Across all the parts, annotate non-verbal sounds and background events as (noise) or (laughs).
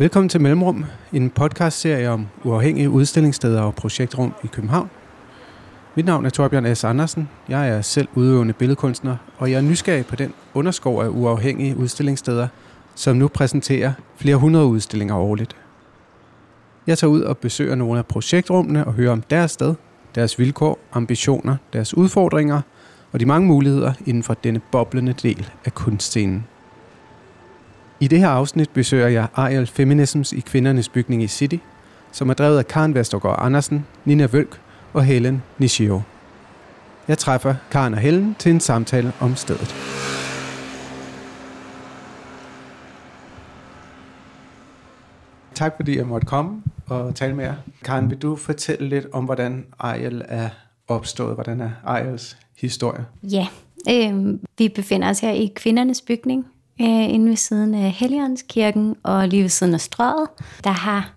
Velkommen til Mellemrum, en podcastserie om uafhængige udstillingssteder og projektrum i København. Mit navn er Torbjørn S. Andersen. Jeg er selv udøvende billedkunstner, og jeg er nysgerrig på den underskov af uafhængige udstillingssteder, som nu præsenterer flere hundrede udstillinger årligt. Jeg tager ud og besøger nogle af projektrummene og hører om deres sted, deres vilkår, ambitioner, deres udfordringer og de mange muligheder inden for denne boblende del af kunstscenen. I det her afsnit besøger jeg Ariel Feminisms i Kvindernes Bygning i City, som er drevet af Karen Vestergaard Andersen, Nina Vølk og Helen Nishio. Jeg træffer Karen og Helen til en samtale om stedet. Tak fordi jeg måtte komme og tale med jer. Karen, vil du fortælle lidt om, hvordan Ariel er opstået? Hvordan er Ariels historie? Ja, øh, vi befinder os her i Kvindernes Bygning, øh, inde ved siden af Helligåndskirken og lige ved siden af strøget. Der har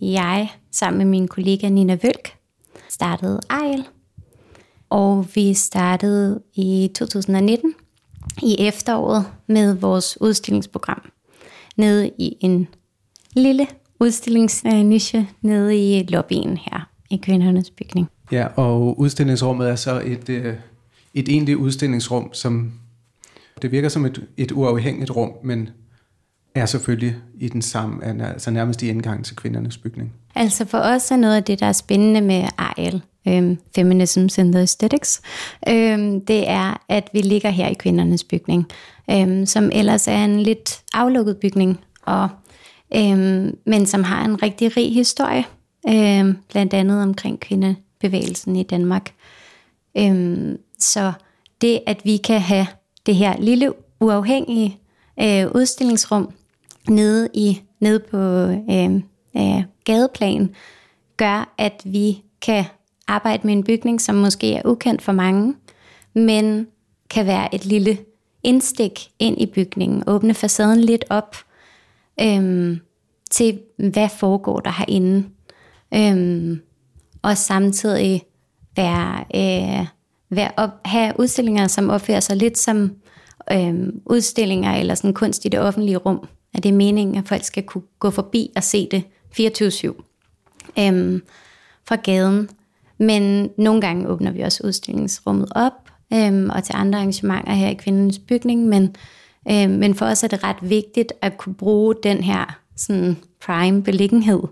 jeg sammen med min kollega Nina Vølk startet Ejl. Og vi startede i 2019 i efteråret med vores udstillingsprogram nede i en lille udstillingsniche nede i lobbyen her i Kvindernes Bygning. Ja, og udstillingsrummet er så et, øh, et egentligt udstillingsrum, som det virker som et, et uafhængigt rum, men er selvfølgelig i den samme, altså nærmest i indgangen til kvindernes bygning. Altså for os er noget af det, der er spændende med AL, øhm, Feminism and the Aesthetics, øhm, det er, at vi ligger her i kvindernes bygning, øhm, som ellers er en lidt aflukket bygning, og, øhm, men som har en rigtig rig historie, øhm, blandt andet omkring kvindebevægelsen i Danmark. Øhm, så det, at vi kan have det her lille uafhængige øh, udstillingsrum nede, i, nede på øh, øh, gadeplan, gør, at vi kan arbejde med en bygning, som måske er ukendt for mange, men kan være et lille indstik ind i bygningen, åbne facaden lidt op øhm, til, hvad foregår der herinde. Øhm, og samtidig være, øh, være op, have udstillinger, som opfører sig lidt som øh, udstillinger eller sådan kunst i det offentlige rum. At det er meningen, at folk skal kunne gå forbi og se det 24-7 øh, fra gaden. Men nogle gange åbner vi også udstillingsrummet op øh, og til andre arrangementer her i Kvindernes Bygning. Men, øh, men for os er det ret vigtigt at kunne bruge den her sådan prime beliggenhed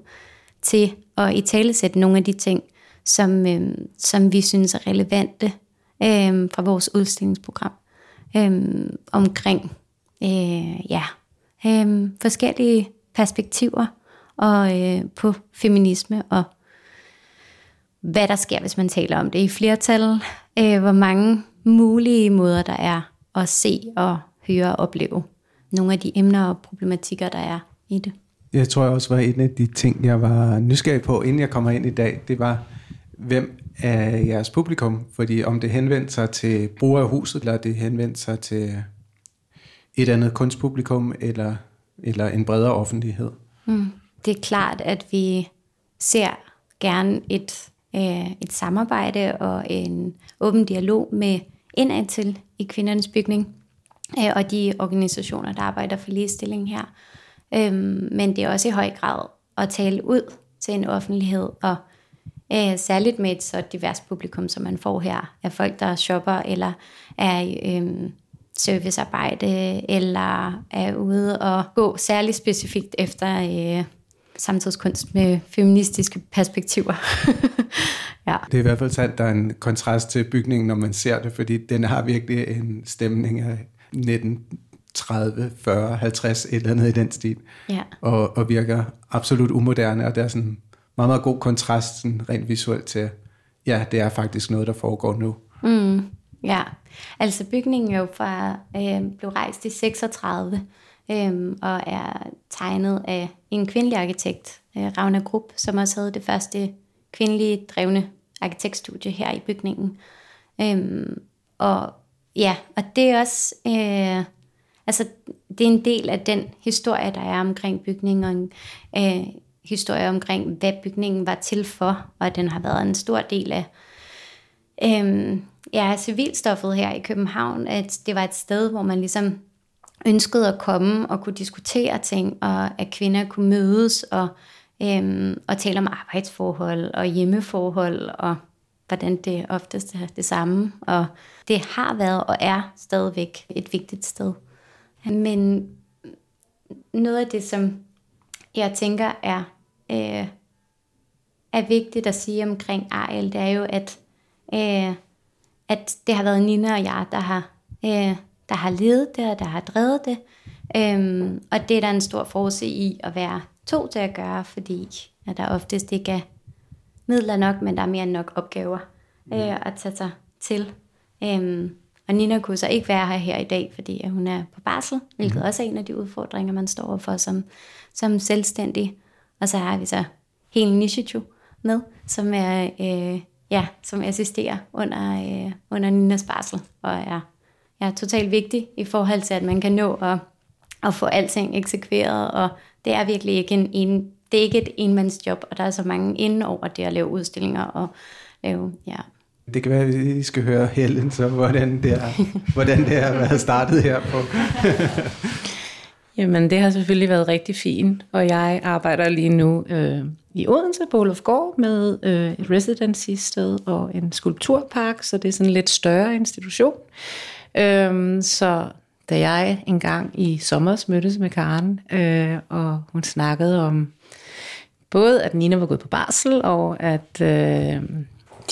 til at i talesætte nogle af de ting, som, øh, som vi synes er relevante øh, fra vores udstillingsprogram øh, omkring øh, ja, øh, forskellige perspektiver og øh, på feminisme og hvad der sker, hvis man taler om det i flertal, øh, hvor mange mulige måder der er at se og høre og opleve nogle af de emner og problematikker, der er i det. Jeg tror også var en af de ting, jeg var nysgerrig på, inden jeg kommer ind i dag, det var, hvem af jeres publikum, fordi om det henvendte sig til brugere af huset, eller det henvendte sig til et andet kunstpublikum, eller, eller en bredere offentlighed. Mm. Det er klart, at vi ser gerne et, øh, et samarbejde og en åben dialog med indad til i kvindernes bygning, øh, og de organisationer, der arbejder for ligestilling her. Øh, men det er også i høj grad at tale ud til en offentlighed og Øh, særligt med et så divers publikum, som man får her, af folk, der shopper, eller er øh, servicearbejde, eller er ude og gå særligt specifikt efter øh, samtidskunst med feministiske perspektiver. (laughs) ja. Det er i hvert fald sandt, der er en kontrast til bygningen, når man ser det, fordi den har virkelig en stemning af 1930, 40, 50, et eller andet i den stil. Ja. Og, og virker absolut umoderne, og der er sådan meget, meget god kontrast sådan rent visuelt til, ja, det er faktisk noget, der foregår nu. Mm, ja, altså bygningen er jo fra, øh, blev rejst i 36 øh, og er tegnet af en kvindelig arkitekt, øh, Ravna Grupp, som også havde det første kvindelige drevne arkitektstudie her i bygningen. Øh, og ja, og det er også, øh, altså det er en del af den historie, der er omkring bygningen, øh, historie omkring, hvad bygningen var til for, og den har været en stor del af øhm, ja, civilstoffet her i København, at det var et sted, hvor man ligesom ønskede at komme og kunne diskutere ting, og at kvinder kunne mødes og, øhm, og tale om arbejdsforhold og hjemmeforhold, og hvordan det oftest er det samme. Og det har været og er stadigvæk et vigtigt sted. Men noget af det, som jeg tænker er, øh, er vigtigt at sige omkring Ariel, det er jo, at, øh, at det har været Nina og jeg, der har, øh, der har ledet det, og der har drevet det. Øhm, og det er der en stor force i at være to til at gøre, fordi at der oftest ikke er midler nok, men der er mere end nok opgaver øh, at tage sig til. Øhm, og Nina kunne så ikke være her her i dag, fordi hun er på barsel, hvilket mm. også er en af de udfordringer, man står overfor som, som selvstændig. Og så har vi så hele Nishichu med, som er øh, ja, som assisterer under, øh, under Ninas barsel, og er, er totalt vigtig i forhold til, at man kan nå at, at få alting eksekveret, og det er virkelig ikke en, en det er ikke et enmandsjob, og der er så mange inden over det at lave udstillinger og lave, ja, det kan være, at vi skal høre Helen, så hvordan det, er, hvordan det har været startet her på. (laughs) Jamen, det har selvfølgelig været rigtig fint, og jeg arbejder lige nu øh, i Odense på Olof Gård med øh, et residency-sted og en skulpturpark, så det er sådan en lidt større institution. Øh, så da jeg engang i sommer mødtes med Karen, øh, og hun snakkede om både, at Nina var gået på barsel, og at... Øh,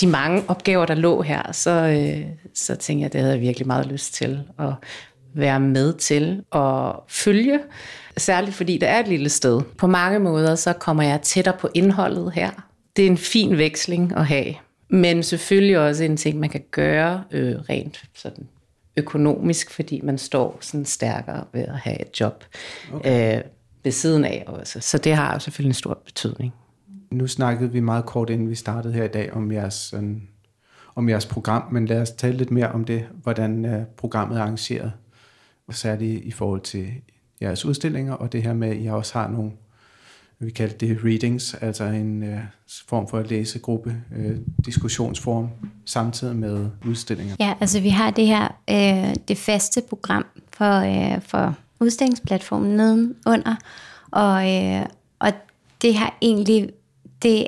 de mange opgaver, der lå her, så, øh, så tænkte jeg, at det havde jeg virkelig meget lyst til at være med til at følge. Særligt fordi det er et lille sted. På mange måder, så kommer jeg tættere på indholdet her. Det er en fin veksling at have. Men selvfølgelig også en ting, man kan gøre øh, rent sådan økonomisk, fordi man står sådan stærkere ved at have et job okay. øh, ved siden af også. Så det har jo selvfølgelig en stor betydning. Nu snakkede vi meget kort, inden vi startede her i dag, om jeres, sådan, om jeres program, men lad os tale lidt mere om det, hvordan uh, programmet er arrangeret, og særligt i forhold til jeres udstillinger, og det her med, at I også har nogle, vi kalder det readings, altså en øh, form for læsegruppe, øh, diskussionsform, samtidig med udstillinger. Ja, altså vi har det her, øh, det faste program for, øh, for udstillingsplatformen nedenunder, og, øh, og det har egentlig det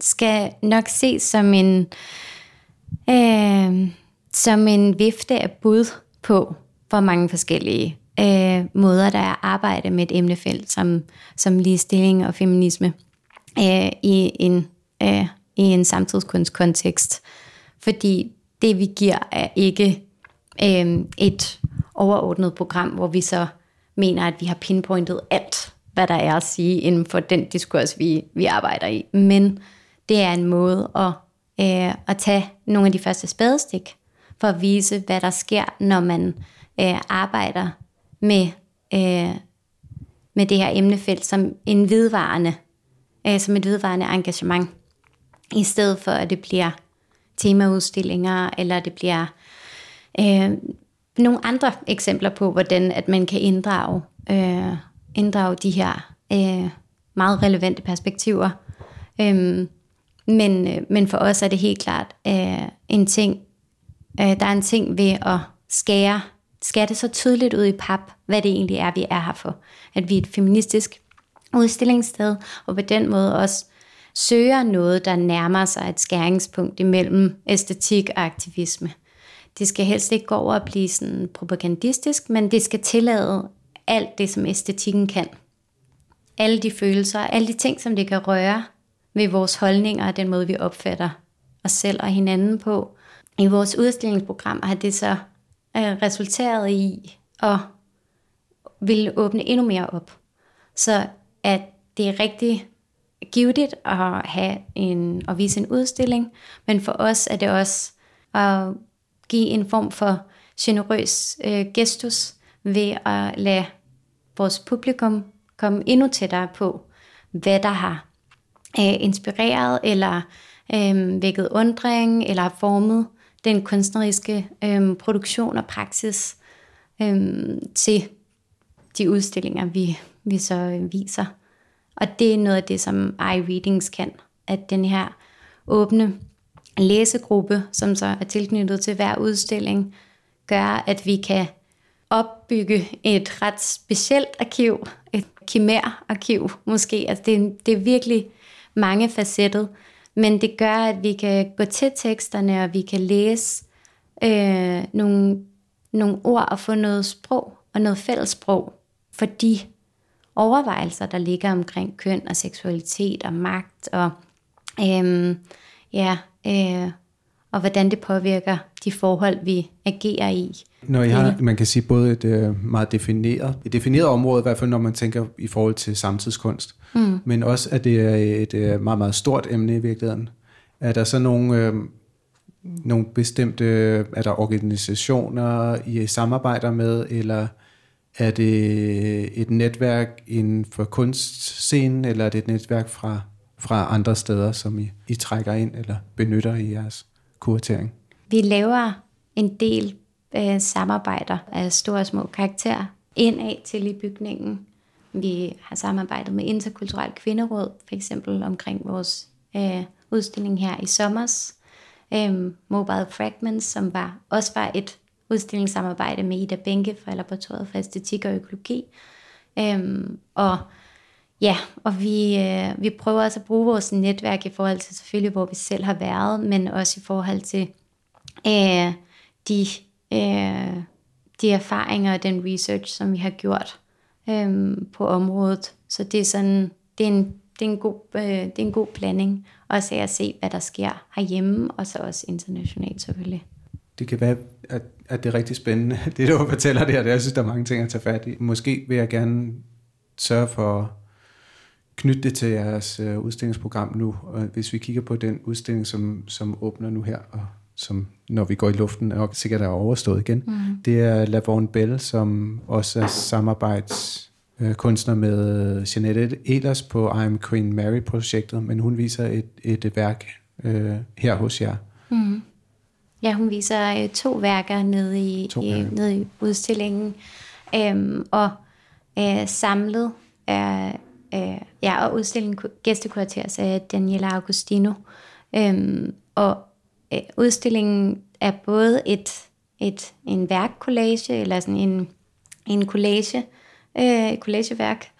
skal nok ses som en, øh, som en vifte af bud på, hvor mange forskellige øh, måder, der er at arbejde med et emnefelt som, som ligestilling og feminisme øh, i, en, øh, i en samtidskunstkontekst. Fordi det, vi giver, er ikke øh, et overordnet program, hvor vi så mener, at vi har pinpointet alt hvad der er at sige inden for den diskurs, vi, vi arbejder i. Men det er en måde at, øh, at tage nogle af de første spadestik, for at vise, hvad der sker, når man øh, arbejder med, øh, med det her emnefelt som en vidvarende, øh, som et vidvarende engagement, i stedet for at det bliver temaudstillinger, eller det bliver øh, nogle andre eksempler på, hvordan at man kan inddrage øh, inddrage de her øh, meget relevante perspektiver. Øh, men, øh, men for os er det helt klart øh, en ting, øh, der er en ting ved at skære, skærer det så tydeligt ud i pap, hvad det egentlig er, vi er her for. At vi er et feministisk udstillingssted, og på den måde også søger noget, der nærmer sig et skæringspunkt imellem æstetik og aktivisme. Det skal helst ikke gå over at blive sådan propagandistisk, men det skal tillade alt det, som æstetikken kan. Alle de følelser, alle de ting, som det kan røre ved vores holdninger og den måde, vi opfatter os selv og hinanden på. I vores udstillingsprogram har det så øh, resulteret i at ville åbne endnu mere op. Så at det er rigtig givetigt at have en, at vise en udstilling, men for os er det også at give en form for generøs øh, gestus ved at lade vores publikum komme endnu tættere på, hvad der har øh, inspireret eller øh, vækket undring eller har formet den kunstneriske øhm, produktion og praksis øhm, til de udstillinger, vi, vi så viser. Og det er noget af det, som iReadings kan, at den her åbne læsegruppe, som så er tilknyttet til hver udstilling, gør, at vi kan opbygge et ret specielt arkiv, et kimær-arkiv måske. Altså det, det er virkelig mange facettet, men det gør, at vi kan gå til teksterne, og vi kan læse øh, nogle, nogle ord og få noget sprog og noget fællessprog for de overvejelser, der ligger omkring køn og seksualitet og magt og øh, ja, øh, og hvordan det påvirker de forhold, vi agerer i. Når I har, man kan sige, både et øh, meget defineret, et defineret område, i hvert fald når man tænker i forhold til samtidskunst, mm. men også at det er et øh, meget, meget stort emne i virkeligheden. Er der så nogle, øh, nogle bestemte, er der organisationer, I samarbejder med, eller er det et netværk inden for kunstscenen, eller er det et netværk fra, fra andre steder, som I, I trækker ind eller benytter i jeres kuratering? Vi laver en del øh, samarbejder af store og små karakterer indad til i bygningen. Vi har samarbejdet med Interkulturel Kvinderåd, for eksempel omkring vores øh, udstilling her i sommers. Øh, Mobile Fragments, som var også var et udstillingssamarbejde med Ida Benke fra Laboratoriet for Æstetik og Økologi. Øh, og Ja, og vi, øh, vi prøver også at bruge vores netværk i forhold til selvfølgelig, hvor vi selv har været, men også i forhold til øh, de, øh, de erfaringer og den research, som vi har gjort øh, på området. Så det er sådan, det er en, det er en, god, øh, det er en god blanding, også af at se, hvad der sker herhjemme, og så også internationalt selvfølgelig. Det kan være, at, at det er rigtig spændende, (laughs) det du fortæller der. Jeg synes, der er mange ting at tage fat i. Måske vil jeg gerne sørge for knytte det til jeres øh, udstillingsprogram nu. Og hvis vi kigger på den udstilling, som, som åbner nu her, og som når vi går i luften, og sikkert er overstået igen, mm. det er Lavon Bell, som også er samarbejdskunstner med Jeanette Elers på I Am Queen Mary-projektet, men hun viser et, et værk øh, her hos jer. Mm. Ja, hun viser øh, to værker nede i, to i, nede i udstillingen, øhm, og øh, samlet er Øh, ja, og udstillingen gæstekurateres af Daniela Augustino. Øhm, og øh, udstillingen er både et, et en værkkollage, eller sådan en, en collage, øh, collageværk,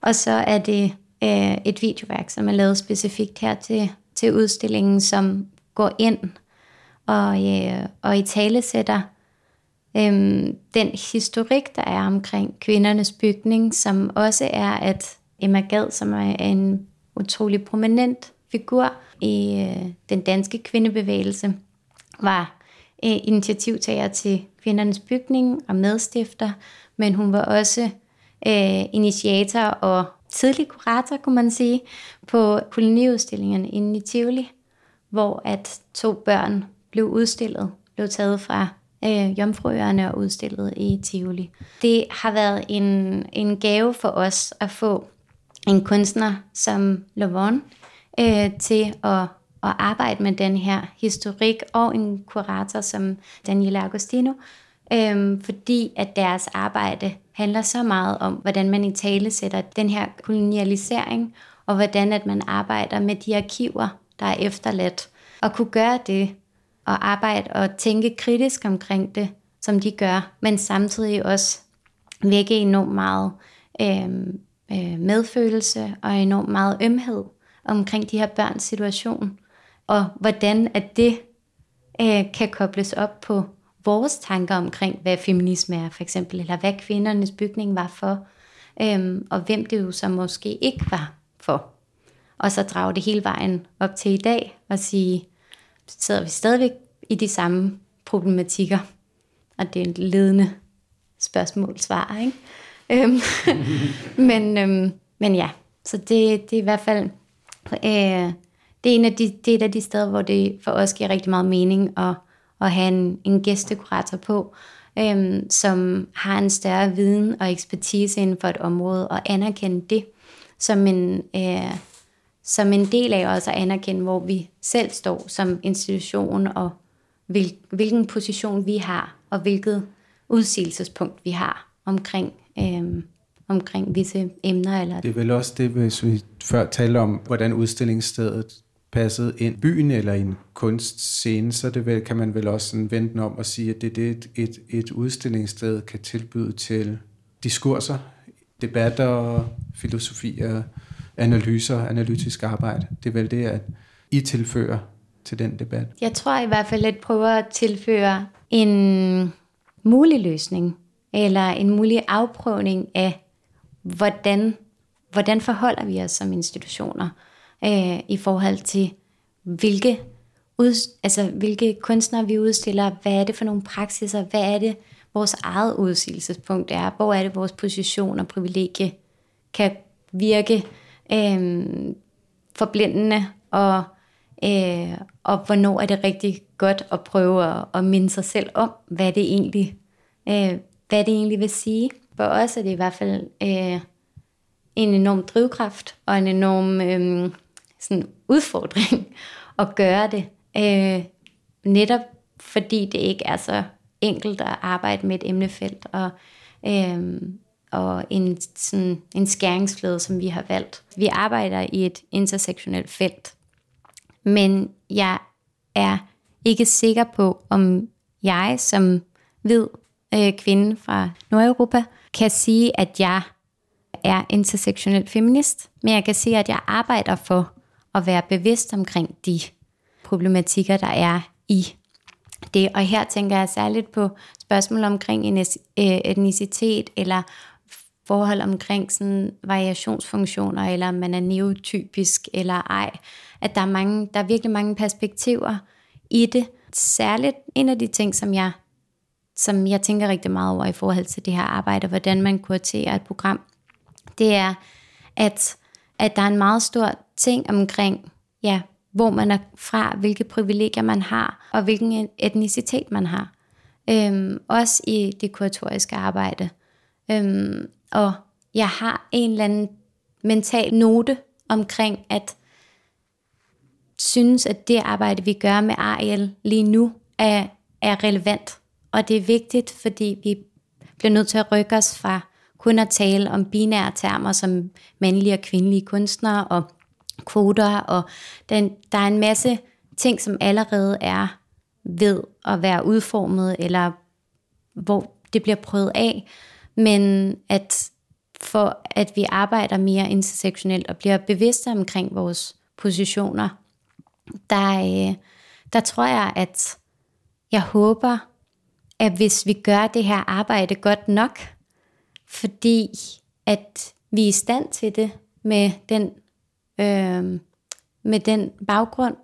og så er det øh, et videoværk, som er lavet specifikt her til, til udstillingen, som går ind og, øh, og i tale sætter øh, den historik, der er omkring kvindernes bygning, som også er, at Emma Gad, som er en utrolig prominent figur i øh, den danske kvindebevægelse, var øh, initiativtager til kvindernes bygning og medstifter, men hun var også øh, initiator og tidlig kurator, kunne man sige, på koloniudstillingen inde i Tivoli, hvor at to børn blev udstillet, blev taget fra øh, Jomfruøerne og udstillet i Tivoli. Det har været en, en gave for os at få en kunstner som Lavon øh, til at, at arbejde med den her historik, og en kurator som Daniela Agostino, øh, fordi at deres arbejde handler så meget om, hvordan man i tale sætter den her kolonialisering, og hvordan at man arbejder med de arkiver, der er efterladt, og kunne gøre det, og arbejde og tænke kritisk omkring det, som de gør, men samtidig også vække enormt meget øh, øh, medfølelse og enormt meget ømhed omkring de her børns situation, og hvordan at det øh, kan kobles op på vores tanker omkring, hvad feminisme er for eksempel, eller hvad kvindernes bygning var for, øh, og hvem det jo så måske ikke var for. Og så drage det hele vejen op til i dag og sige, sidder vi stadigvæk i de samme problematikker, og det er en ledende spørgsmål svar, ikke? Øhm, (laughs) men, øhm, men ja, så det, det er i hvert fald... Øh, det er, en af de, det er et af de steder, hvor det for os giver rigtig meget mening at, at have en, en gæstekurator på, øhm, som har en større viden og ekspertise inden for et område, og anerkende det som en, øh, som en del af os at anerkende, hvor vi selv står som institution, og hvil, hvilken position vi har, og hvilket udsigelsespunkt vi har omkring øh, omkring visse emner. Eller det er vel også det, hvis vi før talte om, hvordan udstillingsstedet passet ind i byen eller i en kunstscene, så det vel, kan man vel også sådan vente om og sige, at det er det, et, et, et udstillingssted kan tilbyde til diskurser, debatter, filosofier, analyser, analytisk arbejde. Det er vel det, at I tilfører til den debat. Jeg tror i hvert fald, at prøver at tilføre en mulig løsning, eller en mulig afprøvning af, hvordan, hvordan forholder vi os som institutioner øh, i forhold til, hvilke, ud, altså, hvilke kunstnere vi udstiller, hvad er det for nogle praksiser, hvad er det, vores eget udsigelsespunkt er, hvor er det, vores position og privilegie kan virke øh, forblindende, og, øh, og hvornår er det rigtig godt at prøve at, at minde sig selv om, hvad det egentlig, øh, hvad det egentlig vil sige. For os er det i hvert fald øh, en enorm drivkraft og en enorm øh, sådan udfordring (laughs) at gøre det. Øh, netop fordi det ikke er så enkelt at arbejde med et emnefelt og, øh, og en, sådan, en skæringsflade, som vi har valgt. Vi arbejder i et intersektionelt felt, men jeg er ikke sikker på, om jeg som hvid øh, kvinde fra Nordeuropa kan sige, at jeg er intersektionel feminist, men jeg kan sige, at jeg arbejder for at være bevidst omkring de problematikker, der er i det. Og her tænker jeg særligt på spørgsmål omkring øh, etnicitet eller forhold omkring sådan variationsfunktioner, eller om man er neotypisk eller ej. At der er, mange, der er virkelig mange perspektiver i det. Særligt en af de ting, som jeg, som jeg tænker rigtig meget over i forhold til det her arbejde, hvordan man kuraterer et program, det er, at, at der er en meget stor ting omkring, ja, hvor man er fra, hvilke privilegier man har, og hvilken etnicitet man har. Øhm, også i det kuratoriske arbejde. Øhm, og jeg har en eller anden mental note omkring, at synes, at det arbejde, vi gør med Ariel lige nu, er, er relevant. Og det er vigtigt, fordi vi bliver nødt til at rykke os fra kun at tale om binære termer som mandlige og kvindelige kunstnere og kvoter, og den, der er en masse ting, som allerede er ved at være udformet, eller hvor det bliver prøvet af, men at for at vi arbejder mere intersektionelt og bliver bevidste omkring vores positioner, der, øh, der tror jeg, at jeg håber, at hvis vi gør det her arbejde godt nok, fordi at vi er i stand til det med den, øh, med den baggrund,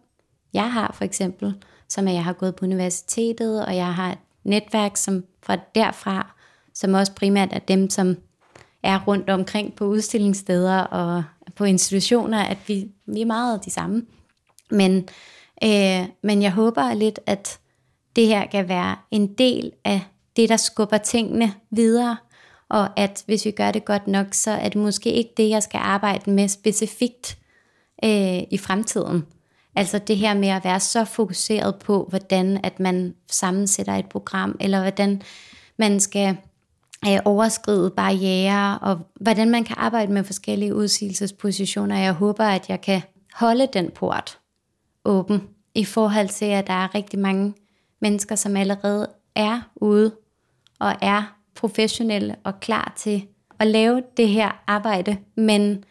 jeg har for eksempel, som at jeg har gået på universitetet, og jeg har et netværk som fra derfra, som også primært er dem, som er rundt omkring på udstillingssteder og på institutioner, at vi, vi er meget de samme. Men, øh, men jeg håber lidt, at det her kan være en del af det, der skubber tingene videre, og at hvis vi gør det godt nok, så er det måske ikke det, jeg skal arbejde med specifikt øh, i fremtiden. Altså det her med at være så fokuseret på, hvordan at man sammensætter et program, eller hvordan man skal øh, overskride barriere, og hvordan man kan arbejde med forskellige udsigelsespositioner. Jeg håber, at jeg kan holde den port åben i forhold til, at der er rigtig mange mennesker, som allerede er ude og er professionelle og klar til at lave det her arbejde, men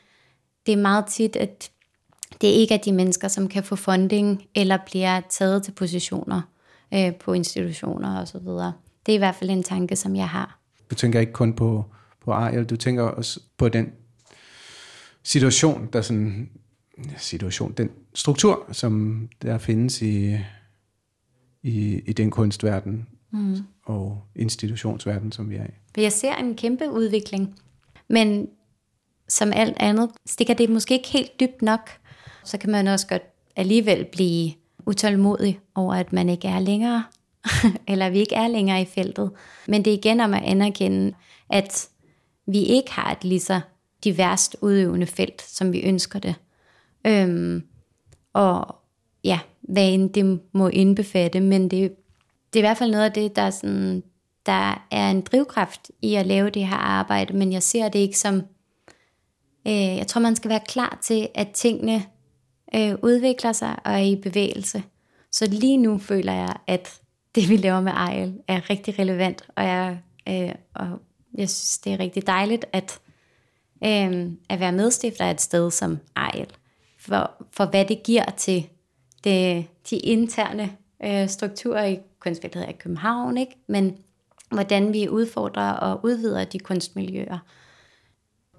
det er meget tit, at det ikke er de mennesker, som kan få funding eller bliver taget til positioner øh, på institutioner osv. Det er i hvert fald en tanke, som jeg har. Du tænker ikke kun på, på Ariel, du tænker også på den situation, der sådan, situation, den struktur, som der findes i, i, i den kunstverden mm. og institutionsverden, som vi er i. Jeg ser en kæmpe udvikling, men som alt andet stikker det måske ikke helt dybt nok. Så kan man også godt alligevel blive utålmodig over, at man ikke er længere, (laughs) eller vi ikke er længere i feltet. Men det er igen om at anerkende, at vi ikke har et lige så diverst udøvende felt, som vi ønsker det. Øhm, og ja, hvad end det må indbefatte, men det, det er i hvert fald noget af det, der, sådan, der er en drivkraft i at lave det her arbejde, men jeg ser det ikke som, øh, jeg tror man skal være klar til, at tingene øh, udvikler sig og er i bevægelse. Så lige nu føler jeg, at det vi laver med Ejl er rigtig relevant, og jeg, øh, og jeg synes, det er rigtig dejligt at, øh, at være medstifter af et sted som Ejl, for, for hvad det giver til det, de interne øh, strukturer i kunstfeltet i København, ikke? men hvordan vi udfordrer og udvider de kunstmiljøer.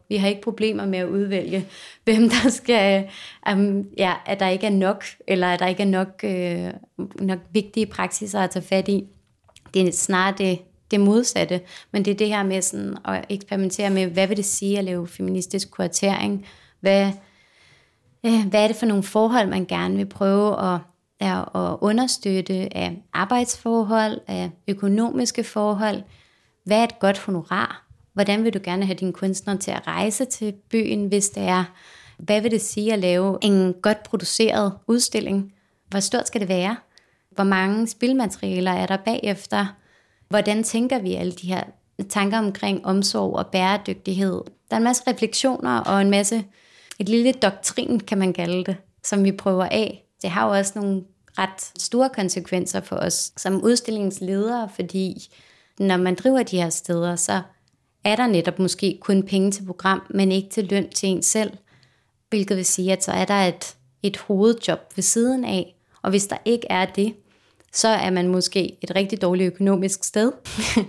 Vi har ikke problemer med at udvælge, (laughs) hvem der skal, um, ja, at der ikke er nok, eller at der ikke er nok, øh, nok vigtige praksiser at tage fat i. Det er snarere det, det modsatte, men det er det her med sådan at eksperimentere med, hvad vil det sige at lave feministisk kuratering? Hvad, øh, Øh, hvad er det for nogle forhold, man gerne vil prøve at, at understøtte af arbejdsforhold, af økonomiske forhold? Hvad er et godt honorar? Hvordan vil du gerne have dine kunstnere til at rejse til byen, hvis det er? Hvad vil det sige at lave en godt produceret udstilling? Hvor stort skal det være? Hvor mange spilmaterialer er der bagefter? Hvordan tænker vi alle de her tanker omkring omsorg og bæredygtighed? Der er en masse refleksioner og en masse, et lille doktrin, kan man kalde det, som vi prøver af. Det har jo også nogle ret store konsekvenser for os som udstillingsledere, fordi når man driver de her steder, så er der netop måske kun penge til program, men ikke til løn til en selv. Hvilket vil sige, at så er der et, et hovedjob ved siden af. Og hvis der ikke er det, så er man måske et rigtig dårligt økonomisk sted.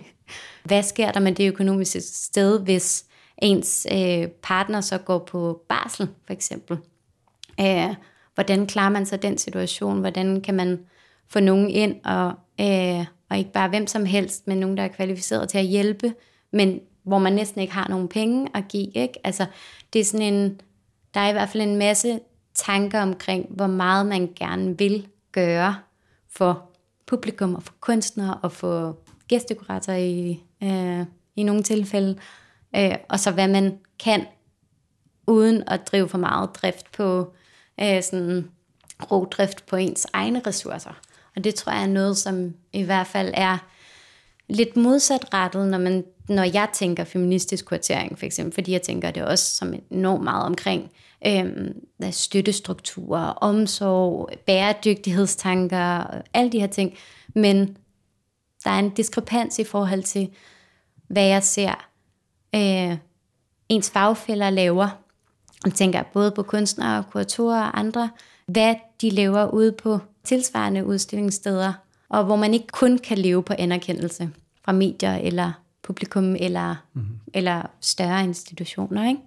(laughs) Hvad sker der med det økonomiske sted, hvis ens øh, partner så går på barsel, for eksempel? Øh, hvordan klarer man så den situation? Hvordan kan man få nogen ind, og, øh, og ikke bare hvem som helst, men nogen, der er kvalificeret til at hjælpe, men hvor man næsten ikke har nogen penge at give. Ikke? Altså, det er sådan en, der er i hvert fald en masse tanker omkring, hvor meget man gerne vil gøre for publikum og for kunstnere og for gæstekuratorer i, øh, i nogle tilfælde. Øh, og så hvad man kan, uden at drive for meget drift på øh, sådan rodrift på ens egne ressourcer. Og det tror jeg er noget, som i hvert fald er lidt modsatrettet, når, man, når jeg tænker feministisk kvartering, for eksempel, fordi jeg tænker det også som enormt meget omkring øh, støttestrukturer, omsorg, bæredygtighedstanker, alle de her ting. Men der er en diskrepans i forhold til, hvad jeg ser øh, ens fagfælder laver. Jeg tænker både på kunstnere, kuratorer og andre, hvad de laver ude på tilsvarende udstillingssteder, og hvor man ikke kun kan leve på anerkendelse fra medier eller publikum eller, mm-hmm. eller større institutioner. Ikke?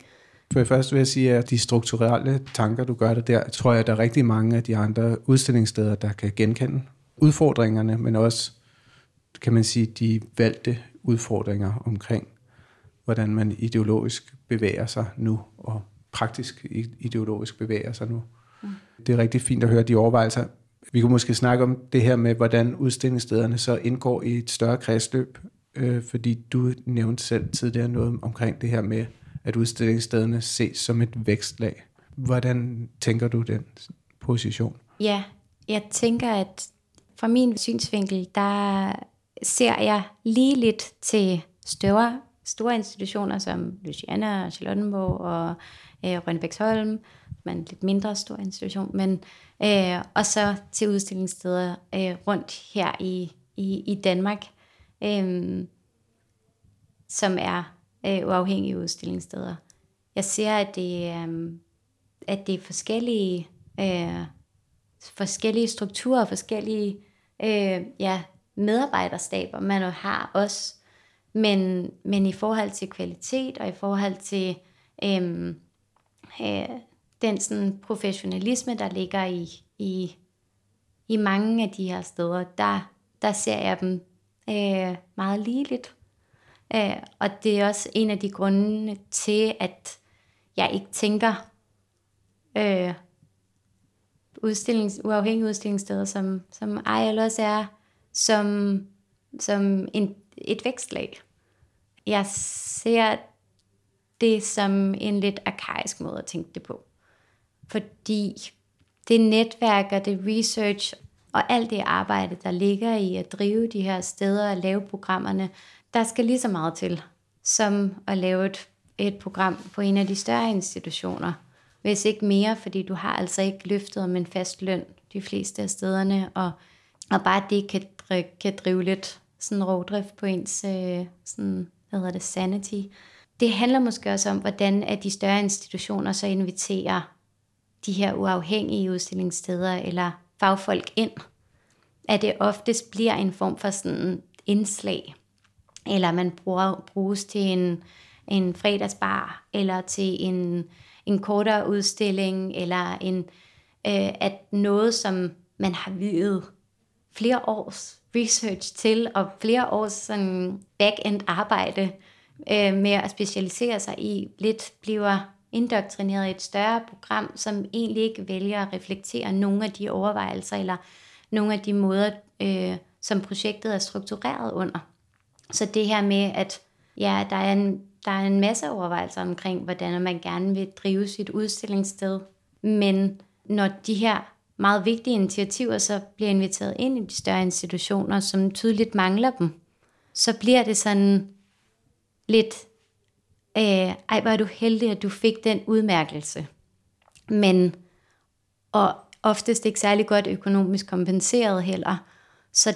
For først vil jeg sige, at de strukturelle tanker, du gør det der, tror jeg, at der er rigtig mange af de andre udstillingssteder, der kan genkende udfordringerne, men også, kan man sige, de valgte udfordringer omkring, hvordan man ideologisk bevæger sig nu, og praktisk ideologisk bevæger sig nu. Mm. Det er rigtig fint at høre de overvejelser. Vi kunne måske snakke om det her med, hvordan udstillingsstederne så indgår i et større kredsløb, øh, fordi du nævnte selv tidligere noget omkring det her med, at udstillingsstederne ses som et vækstlag. Hvordan tænker du den position? Ja, jeg tænker, at fra min synsvinkel, der ser jeg lige lidt til større, store institutioner som Luciana og Charlottenborg og øh, Rønnebæksholm, men lidt mindre stor institution, men øh, og så til udstillingssteder øh, rundt her i, i, i Danmark, øh, som er øh, uafhængige udstillingssteder. Jeg ser, at det, øh, at det er forskellige, øh, forskellige strukturer, forskellige øh, ja, medarbejderstaber, man har også. Men, men i forhold til kvalitet og i forhold til øhm, øh, den sådan professionalisme, der ligger i, i, i mange af de her steder, der, der ser jeg dem øh, meget ligeligt. Øh, og det er også en af de grunde til, at jeg ikke tænker øh, udstillings, uafhængige udstillingssteder, som, som IL er, som, som en, et vækstlag. Jeg ser det som en lidt arkaisk måde at tænke det på. Fordi det netværk og det research og alt det arbejde, der ligger i at drive de her steder og lave programmerne, der skal lige så meget til, som at lave et, et program på en af de større institutioner. hvis ikke mere, fordi du har altså ikke løftet om en fast løn de fleste af stederne, og, og bare det kan, kan drive lidt sådan rovdrift på ens øh, sådan, hvad hedder det, sanity. Det handler måske også om, hvordan at de større institutioner så inviterer de her uafhængige udstillingssteder eller fagfolk ind. At det oftest bliver en form for sådan indslag, eller man bruger, bruges til en, en fredagsbar, eller til en, en kortere udstilling, eller en, øh, at noget, som man har videt flere års research til, og flere års sådan back-end arbejde øh, med at specialisere sig i, lidt bliver indoktrineret i et større program, som egentlig ikke vælger at reflektere nogle af de overvejelser, eller nogle af de måder, øh, som projektet er struktureret under. Så det her med, at ja, der er en, der er en masse overvejelser omkring, hvordan man gerne vil drive sit udstillingssted, men når de her meget vigtige initiativer så bliver inviteret ind i de større institutioner, som tydeligt mangler dem, så bliver det sådan lidt, øh, ej hvor er du heldig, at du fik den udmærkelse. Men, og oftest ikke særlig godt økonomisk kompenseret heller. Så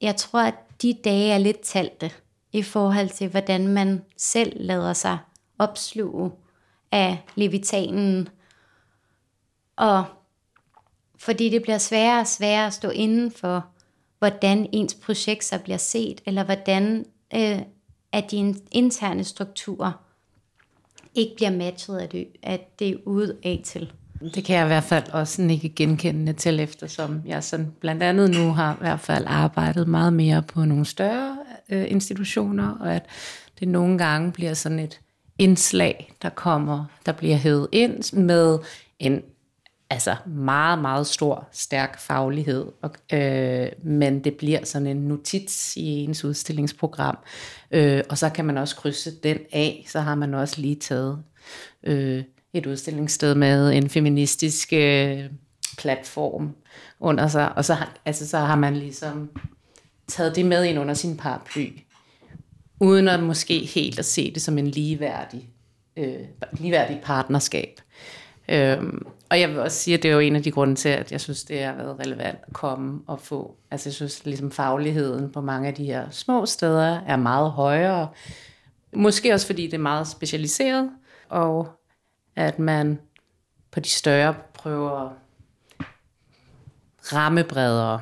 jeg tror, at de dage er lidt talte i forhold til, hvordan man selv lader sig opsluge af levitanen. Og fordi det bliver sværere og sværere at stå inden for, hvordan ens projekt så bliver set, eller hvordan øh, at de interne strukturer ikke bliver matchet af det, at det er ude af til. Det kan jeg i hvert fald også ikke genkendende til, eftersom jeg sådan blandt andet nu har i hvert fald arbejdet meget mere på nogle større øh, institutioner, og at det nogle gange bliver sådan et indslag, der kommer, der bliver hævet ind med en altså meget, meget stor, stærk faglighed, og, øh, men det bliver sådan en notits i ens udstillingsprogram, øh, og så kan man også krydse den af, så har man også lige taget øh, et udstillingssted med en feministisk øh, platform under sig, og så, altså, så har man ligesom taget det med ind under sin paraply, uden at måske helt at se det som en ligeværdig, øh, ligeværdig partnerskab. Øhm, og jeg vil også sige, at det er jo en af de grunde til, at jeg synes, det har været relevant at komme og få. Altså jeg synes, ligesom fagligheden på mange af de her små steder er meget højere. Måske også fordi det er meget specialiseret, og at man på de større prøver ramme bredere.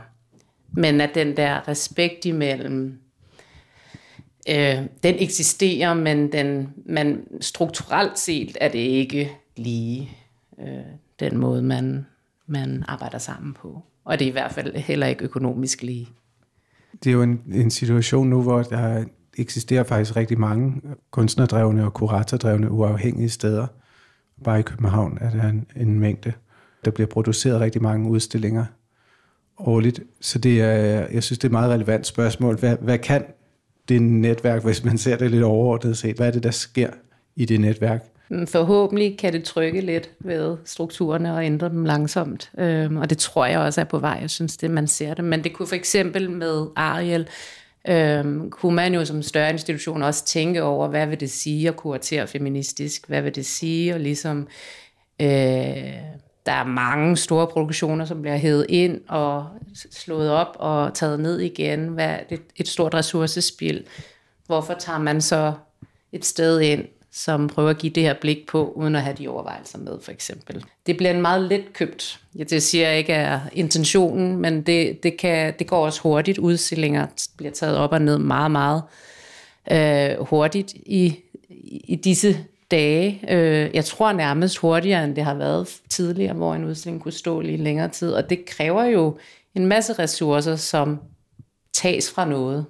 Men at den der respekt imellem, øh, den eksisterer, men den, man, strukturelt set er det ikke lige øh, den måde, man, man arbejder sammen på. Og det er i hvert fald heller ikke økonomisk lige. Det er jo en, en situation nu, hvor der eksisterer faktisk rigtig mange kunstnerdrevne og kuratordrevne uafhængige steder. Bare i København er der en, en mængde. Der bliver produceret rigtig mange udstillinger årligt. Så det er, jeg synes, det er et meget relevant spørgsmål. Hvad, hvad kan det netværk, hvis man ser det lidt overordnet set? Hvad er det, der sker i det netværk? Mm, forhåbentlig kan det trykke lidt ved strukturerne og ændre dem langsomt. Øhm, og det tror jeg også er på vej. Jeg synes, det man ser det. Men det kunne for eksempel med Ariel, øhm, kunne man jo som større institution også tænke over, hvad vil det sige at kuratere feministisk? Hvad vil det sige at ligesom... Øh, der er mange store produktioner, som bliver hævet ind og slået op og taget ned igen. Hvad, det et stort ressourcespil. Hvorfor tager man så et sted ind, som prøver at give det her blik på, uden at have de overvejelser med, for eksempel. Det bliver en meget let købt. Jeg det siger ikke er intentionen, men det, det, kan, det går også hurtigt. Udstillinger bliver taget op og ned meget, meget øh, hurtigt i, i disse dage. Øh, jeg tror nærmest hurtigere, end det har været tidligere, hvor en udstilling kunne stå lige længere tid. Og det kræver jo en masse ressourcer, som tages fra noget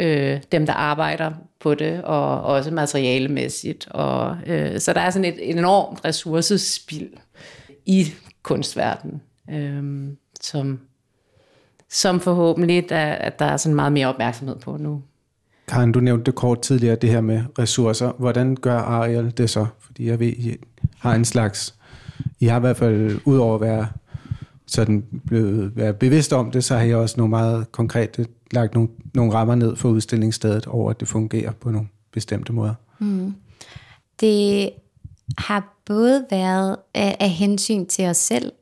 øh, dem, der arbejder på det, og også materialemæssigt. Og, øh, så der er sådan et, enormt ressourcespild i kunstverdenen, øh, som, som forhåbentlig der, at der er sådan meget mere opmærksomhed på nu. Karen, du nævnte det kort tidligere, det her med ressourcer. Hvordan gør Ariel det så? Fordi jeg ved, I har en slags... I har i hvert fald, udover at være sådan blevet være bevidst om det, så har jeg også nogle meget konkrete lagt nogle, nogle rammer ned for udstillingsstedet over, at det fungerer på nogle bestemte måder. Mm. Det har både været af, af hensyn til os selv,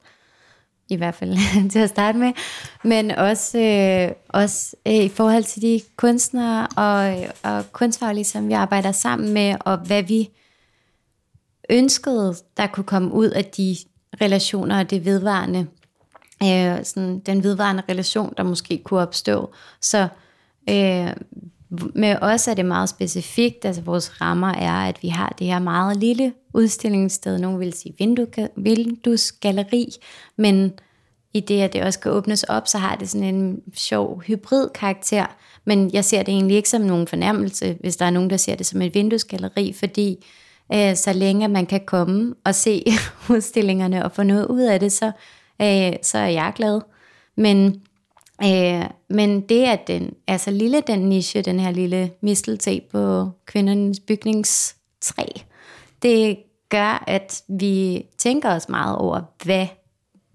i hvert fald (laughs) til at starte med, men også, øh, også øh, i forhold til de kunstnere og, og kunstfaglige, som vi arbejder sammen med, og hvad vi ønskede, der kunne komme ud af de relationer og det vedvarende, øh, sådan den vedvarende relation, der måske kunne opstå. Så øh, med os er det meget specifikt, altså vores rammer er, at vi har det her meget lille udstillingssted, nogen vil sige vinduesgalleri, men i det, at det også skal åbnes op, så har det sådan en sjov hybrid karakter, men jeg ser det egentlig ikke som nogen fornærmelse, hvis der er nogen, der ser det som et vinduesgalleri, fordi øh, så længe man kan komme og se (laughs) udstillingerne og få noget ud af det, så, øh, så er jeg glad. Men, øh, men det, at den er så lille, den niche, den her lille misteltag på kvindernes bygningstræ, det gør, at vi tænker os meget over, hvad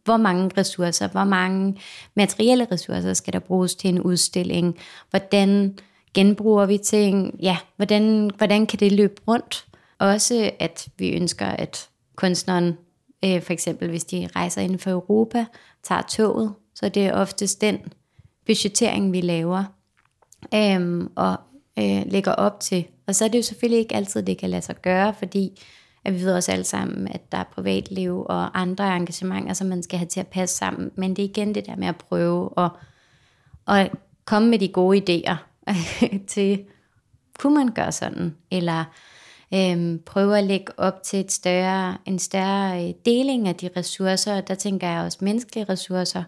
hvor mange ressourcer, hvor mange materielle ressourcer skal der bruges til en udstilling, hvordan genbruger vi ting, ja, hvordan, hvordan kan det løbe rundt? Også at vi ønsker, at kunstneren, øh, for eksempel hvis de rejser inden for Europa, tager toget, så det er oftest den budgettering, vi laver øh, og øh, lægger op til. Og så er det jo selvfølgelig ikke altid, det kan lade sig gøre, fordi at vi ved også alle sammen, at der er privatliv og andre engagementer, som man skal have til at passe sammen. Men det er igen det der med at prøve at, at komme med de gode idéer (laughs) til, kunne man gøre sådan? Eller øhm, prøve at lægge op til et større, en større øh, deling af de ressourcer. Der tænker jeg også menneskelige ressourcer.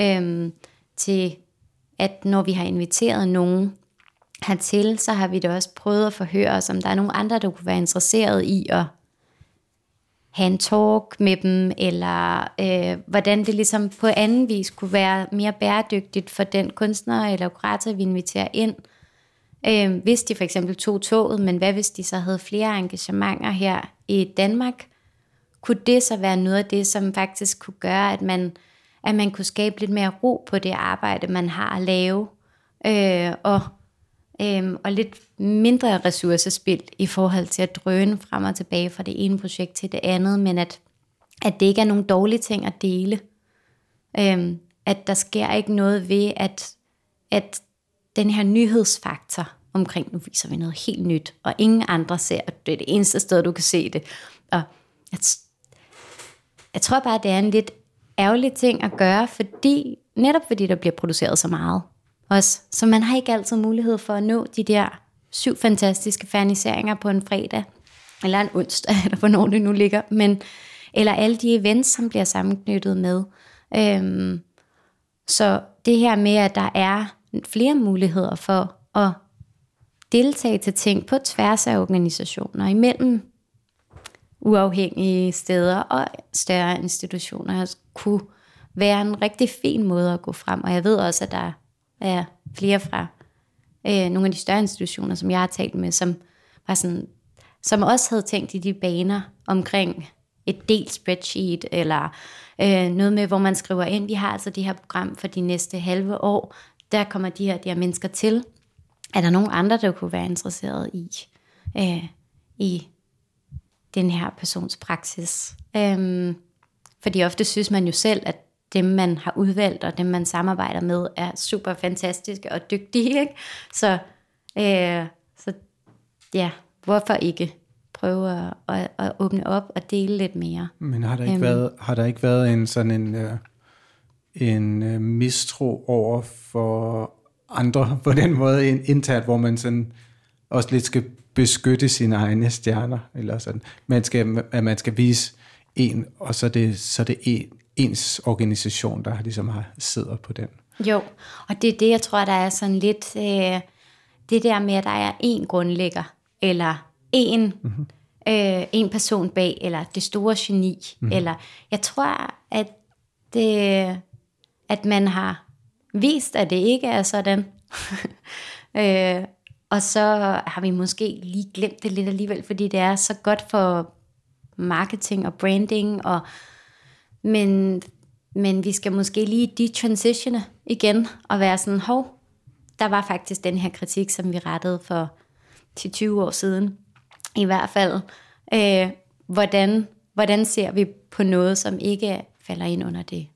Øhm, til at når vi har inviteret nogen hertil, så har vi da også prøvet at forhøre os, om der er nogen andre, der kunne være interesseret i at have en talk med dem, eller øh, hvordan det ligesom på anden vis kunne være mere bæredygtigt for den kunstner eller kurator, vi inviterer ind. Øh, hvis de for eksempel tog toget, men hvad hvis de så havde flere engagementer her i Danmark? Kunne det så være noget af det, som faktisk kunne gøre, at man, at man kunne skabe lidt mere ro på det arbejde, man har at lave? Øh, og øh, og lidt mindre ressourcespild i forhold til at drøne frem og tilbage fra det ene projekt til det andet, men at, at det ikke er nogen dårlige ting at dele. Øh, at der sker ikke noget ved, at, at den her nyhedsfaktor omkring, nu viser vi noget helt nyt, og ingen andre ser, og det er det eneste sted, du kan se det. Og jeg, jeg tror bare, det er en lidt ærgerlig ting at gøre, fordi netop fordi der bliver produceret så meget også. Så man har ikke altid mulighed for at nå de der syv fantastiske ferniseringer på en fredag, eller en onsdag, (laughs) eller hvornår det nu ligger, men, eller alle de events, som bliver sammenknyttet med. Øhm, så det her med, at der er flere muligheder for at deltage til ting på tværs af organisationer, imellem uafhængige steder og større institutioner, kunne være en rigtig fin måde at gå frem. Og jeg ved også, at der er flere fra øh, nogle af de større institutioner, som jeg har talt med, som var sådan, som også havde tænkt i de baner omkring et del spreadsheet, eller øh, noget med, hvor man skriver ind, vi har altså det her program for de næste halve år, der kommer de her, de her mennesker til. Er der nogen andre, der kunne være interesseret i, øh, i den her persons praksis? Øh, fordi ofte synes man jo selv, at dem, man har udvalgt, og dem, man samarbejder med, er super fantastiske og dygtige. Ikke? Så, øh, så ja, hvorfor ikke prøve at, at, at åbne op og dele lidt mere. Men har der ikke, um, været, har der ikke været en sådan en, uh, en uh, mistro over for andre (laughs) på den måde internt, hvor man sådan også lidt skal beskytte sine egne stjerner, eller sådan. Man skal, at man skal vise en, og så er det, så er det en, ens organisation, der ligesom har, sidder på den. Jo, og det er det, jeg tror, der er sådan lidt, øh, det der med, at der er en grundlægger, eller en, mm-hmm. øh, en person bag, eller det store geni, mm-hmm. eller jeg tror, at det, at man har vist, at det ikke er sådan. (laughs) øh, og så har vi måske lige glemt det lidt alligevel, fordi det er så godt for marketing og branding og men, men vi skal måske lige detransitionne igen og være sådan, hov, der var faktisk den her kritik, som vi rettede for 10-20 år siden, i hvert fald, øh, hvordan, hvordan ser vi på noget, som ikke falder ind under det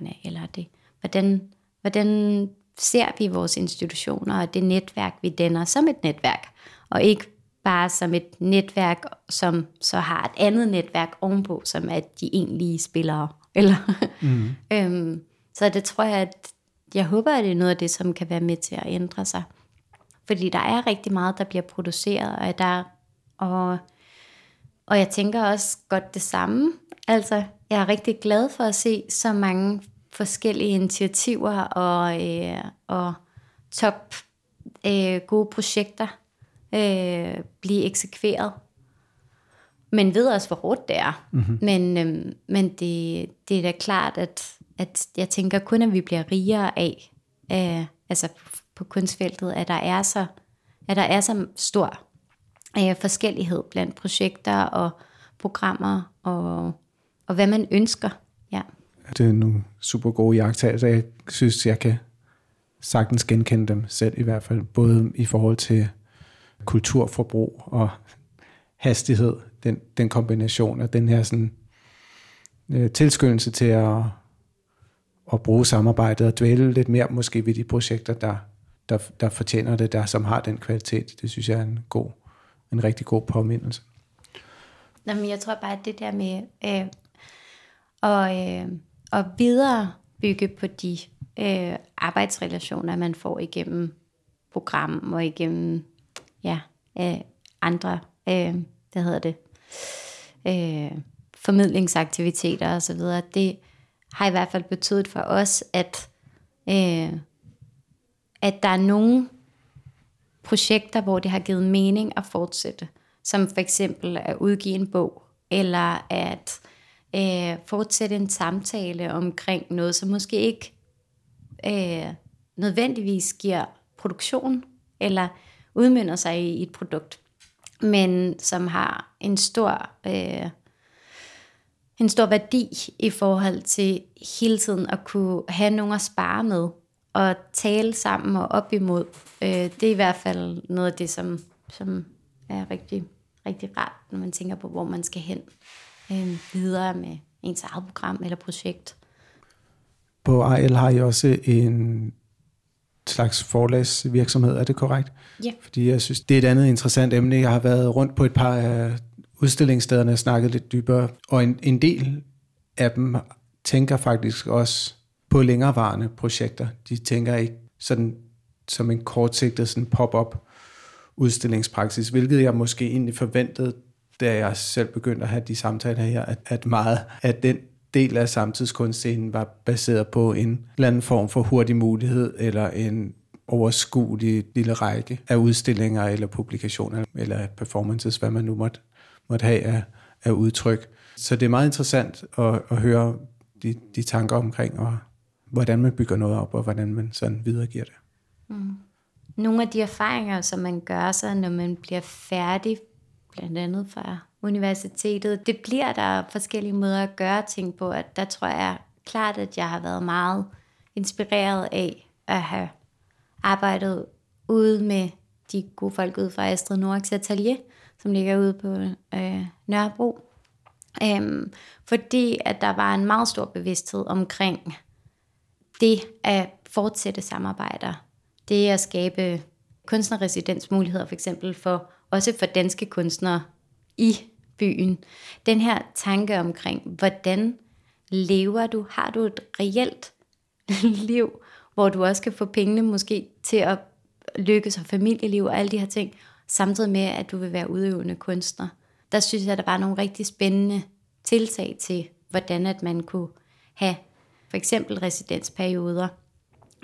moderne, eller det, hvordan, hvordan ser vi vores institutioner og det netværk, vi danner som et netværk, og ikke bare som et netværk, som så har et andet netværk ovenpå, som er de egentlige spillere. (laughs) Eller, mm. øhm, så det tror jeg, at jeg håber, at det er noget af det, som kan være med til at ændre sig. Fordi der er rigtig meget, der bliver produceret, og der og, og jeg tænker også godt det samme. Altså, jeg er rigtig glad for at se så mange forskellige initiativer og, øh, og top øh, gode projekter øh, blive eksekveret. Men ved også, hvor hårdt det er. Mm-hmm. Men, øh, men det, det er da klart, at, at jeg tænker kun, at vi bliver rigere af, øh, altså på kunstfeltet, at der er så, at der er så stor øh, forskellighed blandt projekter og programmer og, og hvad man ønsker. Det er øh, nogle super gode jagttagelser. Jeg synes, jeg kan sagtens genkende dem selv i hvert fald, både i forhold til kulturforbrug og hastighed, den, den kombination af den her sådan, øh, tilskyndelse til at, at bruge samarbejdet og dvæle lidt mere måske ved de projekter, der, der, der fortjener det, der som har den kvalitet. Det synes jeg er en god, en rigtig god påmindelse. Jamen, jeg tror bare, at det der med øh, og, øh, at videre bygge på de øh, arbejdsrelationer, man får igennem program og igennem ja, øh, andre, øh, hvad hedder det, øh, formidlingsaktiviteter osv., det har i hvert fald betydet for os, at, øh, at der er nogle projekter, hvor det har givet mening at fortsætte, som for eksempel at udgive en bog, eller at øh, fortsætte en samtale omkring noget, som måske ikke øh, nødvendigvis giver produktion, eller udmynder sig i et produkt, men som har en stor, øh, en stor værdi i forhold til hele tiden at kunne have nogen at spare med, og tale sammen og op imod. Øh, det er i hvert fald noget af det, som, som er rigtig, rigtig rart, når man tænker på, hvor man skal hen øh, videre med ens eget program eller projekt. På AL har I også en slags forlagsvirksomhed, er det korrekt? Ja. Fordi jeg synes, det er et andet interessant emne. Jeg har været rundt på et par af udstillingsstederne og snakket lidt dybere, og en, en del af dem tænker faktisk også på længerevarende projekter. De tænker ikke sådan som en kortsigtet sådan pop-up udstillingspraksis, hvilket jeg måske egentlig forventede, da jeg selv begyndte at have de samtaler her, at, at meget af den del af samtidskunstscenen var baseret på en eller anden form for hurtig mulighed, eller en overskuelig lille række af udstillinger, eller publikationer, eller performances, hvad man nu måtte, måtte have af, af udtryk. Så det er meget interessant at, at høre de, de tanker omkring, og hvordan man bygger noget op, og hvordan man sådan videregiver det. Mm. Nogle af de erfaringer, som man gør sig, når man bliver færdig, blandt andet fra universitetet, det bliver der forskellige måder at gøre ting på, at der tror jeg klart, at jeg har været meget inspireret af at have arbejdet ude med de gode folk ude fra Astrid Noraks Atelier, som ligger ude på øh, Nørrebro. Øhm, fordi at der var en meget stor bevidsthed omkring det at fortsætte samarbejder. Det at skabe kunstnerresidensmuligheder for eksempel for, også for danske kunstnere i byen. Den her tanke omkring, hvordan lever du? Har du et reelt (laughs) liv, hvor du også kan få pengene måske til at lykkes og familieliv og alle de her ting, samtidig med, at du vil være udøvende kunstner. Der synes jeg, der var nogle rigtig spændende tiltag til, hvordan at man kunne have for eksempel residensperioder,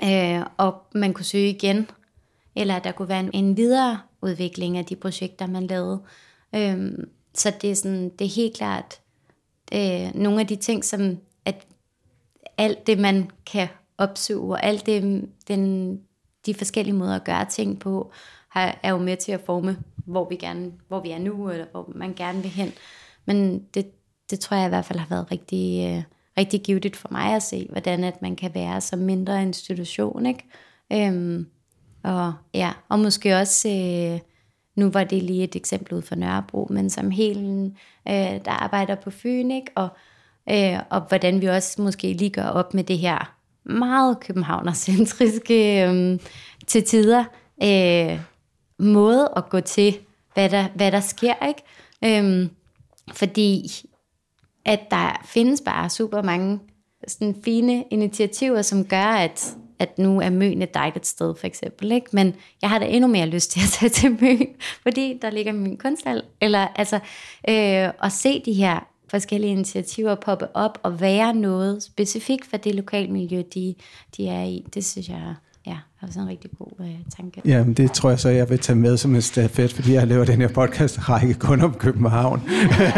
øh, og man kunne søge igen, eller at der kunne være en, en videre udvikling af de projekter, man lavede. Øhm, så det er, sådan, det er helt klart øh, nogle af de ting, som at alt det, man kan opsuge, og alt det, den, de forskellige måder at gøre ting på, har, er jo med til at forme, hvor vi, gerne, hvor vi er nu, eller hvor man gerne vil hen. Men det, det tror jeg i hvert fald har været rigtig, øh, rigtig givetigt for mig at se, hvordan at man kan være som mindre institution. Ikke? Øhm, og, ja, og måske også øh, nu var det lige et eksempel ud fra Nørrebro, men som Helen, øh, der arbejder på Fyn, ikke? Og, øh, og hvordan vi også måske lige gør op med det her meget københavnercentriske øh, til tider øh, måde at gå til, hvad der, hvad der sker, ikke? Øh, fordi at der findes bare super mange sådan fine initiativer, som gør, at, at nu er Møn et dejligt sted, for eksempel. Ikke? Men jeg har da endnu mere lyst til at tage til Møn, (laughs) fordi der ligger min kunsthal. Eller altså, øh, at se de her forskellige initiativer poppe op og være noget specifikt for det lokalmiljø, de, de er i. Det synes jeg ja, er sådan en rigtig god øh, tanke. Jamen, det tror jeg så, jeg vil tage med som en stafet, fordi jeg laver den her podcast-række kun om København.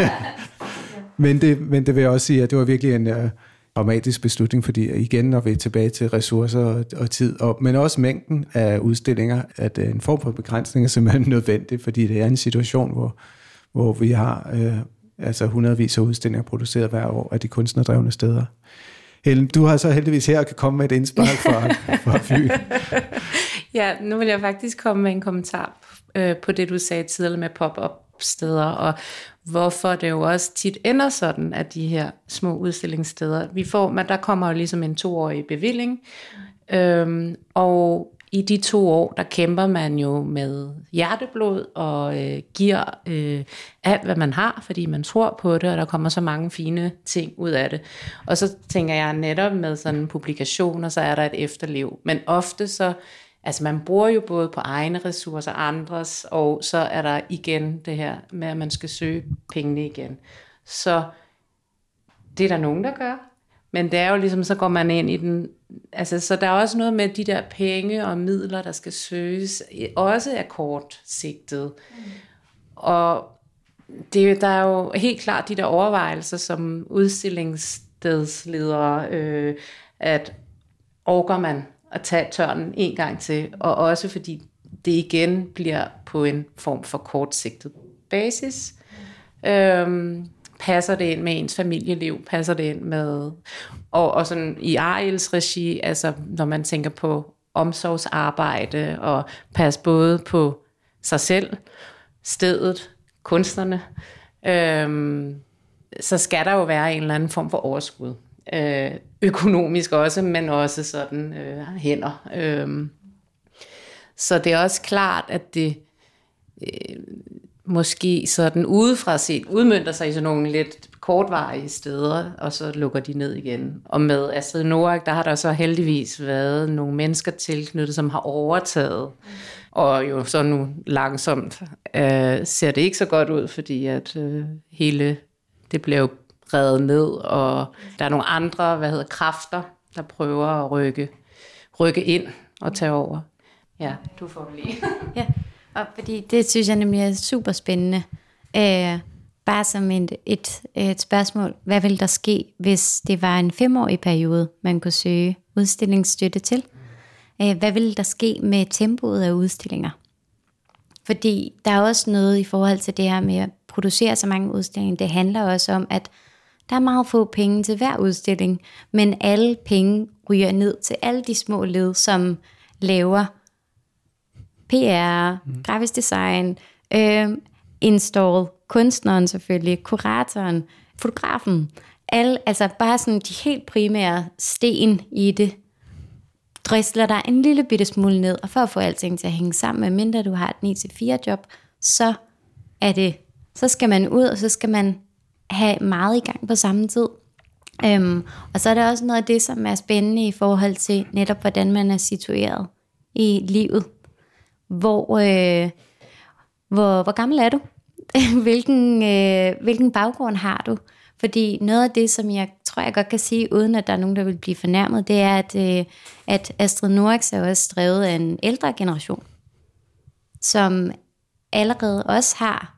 (laughs) (laughs) men, det, men det vil jeg også sige, at det var virkelig en uh, dramatisk beslutning, fordi igen, når vi er tilbage til ressourcer og, og tid, og, men også mængden af udstillinger, at uh, en form for begrænsning er simpelthen (laughs) nødvendig, fordi det er en situation, hvor, hvor vi har uh, altså hundredvis af udstillinger produceret hver år af de kunstnerdrevne steder. Helen, du har så heldigvis her kan komme med et indspark fra, (laughs) fra Fyn. ja, nu vil jeg faktisk komme med en kommentar øh, på det, du sagde tidligere med pop-up steder, og hvorfor det jo også tit ender sådan, at de her små udstillingssteder, vi får, men der kommer jo ligesom en toårig bevilling, øhm, og i de to år, der kæmper man jo med hjerteblod og øh, giver øh, alt, hvad man har, fordi man tror på det, og der kommer så mange fine ting ud af det. Og så tænker jeg netop med sådan en publikation, og så er der et efterliv. Men ofte så, altså man bruger jo både på egne ressourcer, andres, og så er der igen det her med, at man skal søge pengene igen. Så det er der nogen, der gør, men det er jo ligesom, så går man ind i den, altså så der er også noget med de der penge og midler, der skal søges, også er kortsigtet. Mm. Og det, der er jo helt klart de der overvejelser som udstillingsstedsledere, øh, at overgår man at tage tørnen en gang til, og også fordi det igen bliver på en form for kortsigtet basis. Øhm, passer det ind med ens familieliv, passer det ind med, og, og sådan i Ariels regi, altså når man tænker på omsorgsarbejde og passe både på sig selv, stedet, kunstnerne, øhm, så skal der jo være en eller anden form for overskud. Øh, økonomisk også, men også sådan øh, hænder. Øh, så det er også klart, at det øh, måske sådan udefra set udmyndter sig i sådan nogle lidt kortvarige steder, og så lukker de ned igen. Og med Astrid Norak, der har der så heldigvis været nogle mennesker tilknyttet, som har overtaget. Og jo så nu langsomt øh, ser det ikke så godt ud, fordi at øh, hele det blev revet ned, og der er nogle andre, hvad hedder, kræfter, der prøver at rykke, rykke ind og tage over. Ja, du får det lige. (laughs) ja. Og fordi det synes jeg nemlig er super spændende. Øh, bare som et, et, et spørgsmål. Hvad ville der ske, hvis det var en femårig periode, man kunne søge udstillingsstøtte til? Øh, hvad ville der ske med tempoet af udstillinger? Fordi der er også noget i forhold til det her med at producere så mange udstillinger. Det handler også om, at der er meget få penge til hver udstilling, men alle penge ryger ned til alle de små led, som laver PR, mm. grafisk design, øh, install, kunstneren selvfølgelig, kuratoren, fotografen. Alle, altså bare sådan de helt primære sten i det, dristler der en lille bitte smule ned, og for at få alting til at hænge sammen, mindre du har et 9-4 job, så er det, så skal man ud, og så skal man have meget i gang på samme tid. Øhm, og så er der også noget af det, som er spændende i forhold til netop, hvordan man er situeret i livet hvor, øh, hvor, hvor gammel er du? (laughs) hvilken, øh, hvilken baggrund har du? Fordi noget af det, som jeg tror, jeg godt kan sige, uden at der er nogen, der vil blive fornærmet, det er, at, øh, at Astrid Norix er også drevet af en ældre generation, som allerede også har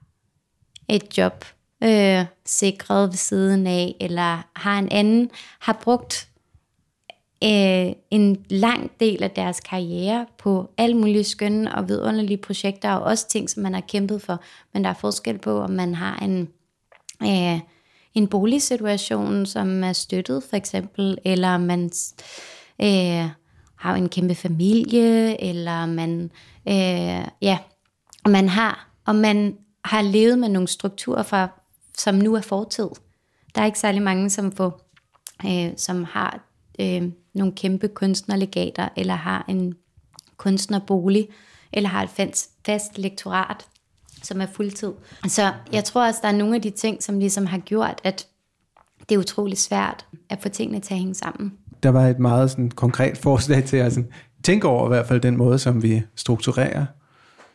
et job øh, sikret ved siden af, eller har en anden, har brugt øh, en lang del af deres karriere på alle mulige skønne og vidunderlige projekter, og også ting, som man har kæmpet for. Men der er forskel på, om man har en, øh, en boligsituation, som er støttet for eksempel, eller man øh, har en kæmpe familie, eller man, øh, ja, man har og man har levet med nogle strukturer, fra, som nu er fortid. Der er ikke særlig mange, som, får, øh, som har øh, nogle kæmpe kunstnerlegater, eller har en kunstnerbolig, eller har et fast, fast lektorat, som er fuldtid. Så jeg tror også, der er nogle af de ting, som ligesom har gjort, at det er utrolig svært at få tingene til at hænge sammen. Der var et meget sådan, konkret forslag til at sådan, tænke over i hvert fald den måde, som vi strukturerer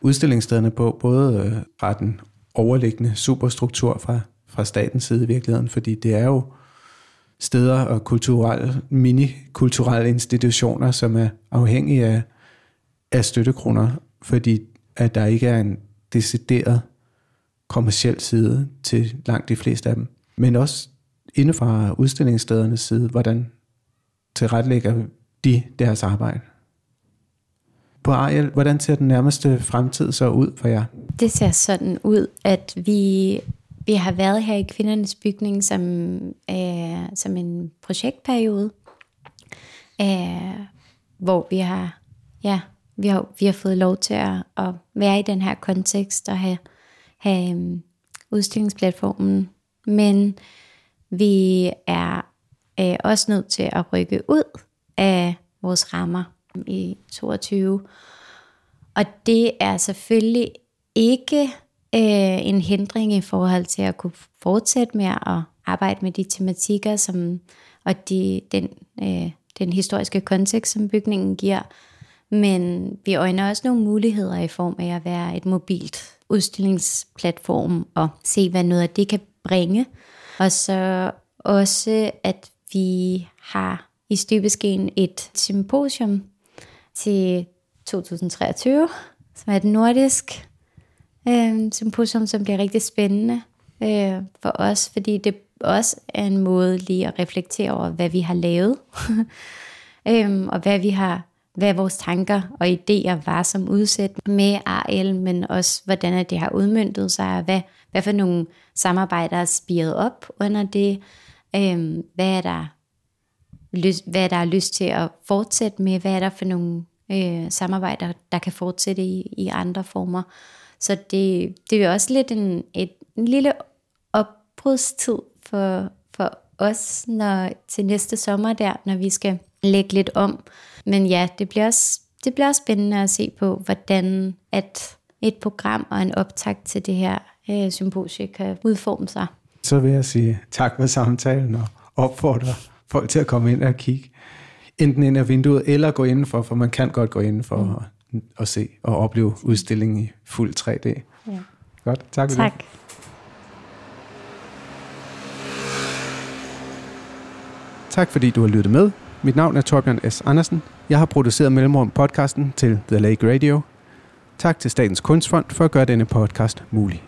udstillingsstederne på, både øh, fra den overliggende superstruktur fra, fra statens side i virkeligheden, fordi det er jo steder og kulturelle, mini-kulturelle institutioner, som er afhængige af, af støttekroner, fordi at der ikke er en decideret kommersiel side til langt de fleste af dem. Men også inden fra udstillingsstedernes side, hvordan tilrettelægger de deres arbejde? På Ariel, hvordan ser den nærmeste fremtid så ud for jer? Det ser sådan ud, at vi, vi har været her i Kvindernes Bygning som, øh, som en projektperiode, øh, hvor vi har, ja, vi har, vi har fået lov til at, at være i den her kontekst og have, have um, udstillingsplatformen. Men vi er øh, også nødt til at rykke ud af vores rammer i 22. Og det er selvfølgelig ikke øh, en hindring i forhold til at kunne fortsætte med at arbejde med de tematikker, som, og de, den, øh, den historiske kontekst, som bygningen giver. Men vi øjner også nogle muligheder i form af at være et mobilt udstillingsplatform og se, hvad noget af det kan bringe. Og så også, at vi har i støbeskeen et symposium til 2023, som er et nordisk øh, symposium, som bliver rigtig spændende øh, for os, fordi det også er en måde lige at reflektere over, hvad vi har lavet, (laughs) øh, og hvad vi har hvad vores tanker og idéer var som udsæt med AL, men også hvordan det har udmyndtet sig, og hvad, hvad for nogle samarbejder er spiret op under det, øh, hvad er der lyst, hvad der er lyst til at fortsætte med, hvad er der for nogle øh, samarbejder, der kan fortsætte i, i andre former. Så det, det er også lidt en, et, en lille opbrudstid for, for os når, til næste sommer der, når vi skal lægge lidt om. Men ja, det bliver også, det bliver også spændende at se på, hvordan at et program og en optakt til det her øh, symposie kan udforme sig. Så vil jeg sige tak for samtalen og opfordre folk til at komme ind og kigge enten ind af vinduet eller gå indenfor, for man kan godt gå indenfor mm. Og, og se og opleve udstillingen i fuld 3D. Ja. Godt, tak for tak. det. Tak fordi du har lyttet med. Mit navn er Torbjørn S. Andersen. Jeg har produceret Mellemrum podcasten til The Lake Radio. Tak til Statens Kunstfond for at gøre denne podcast mulig.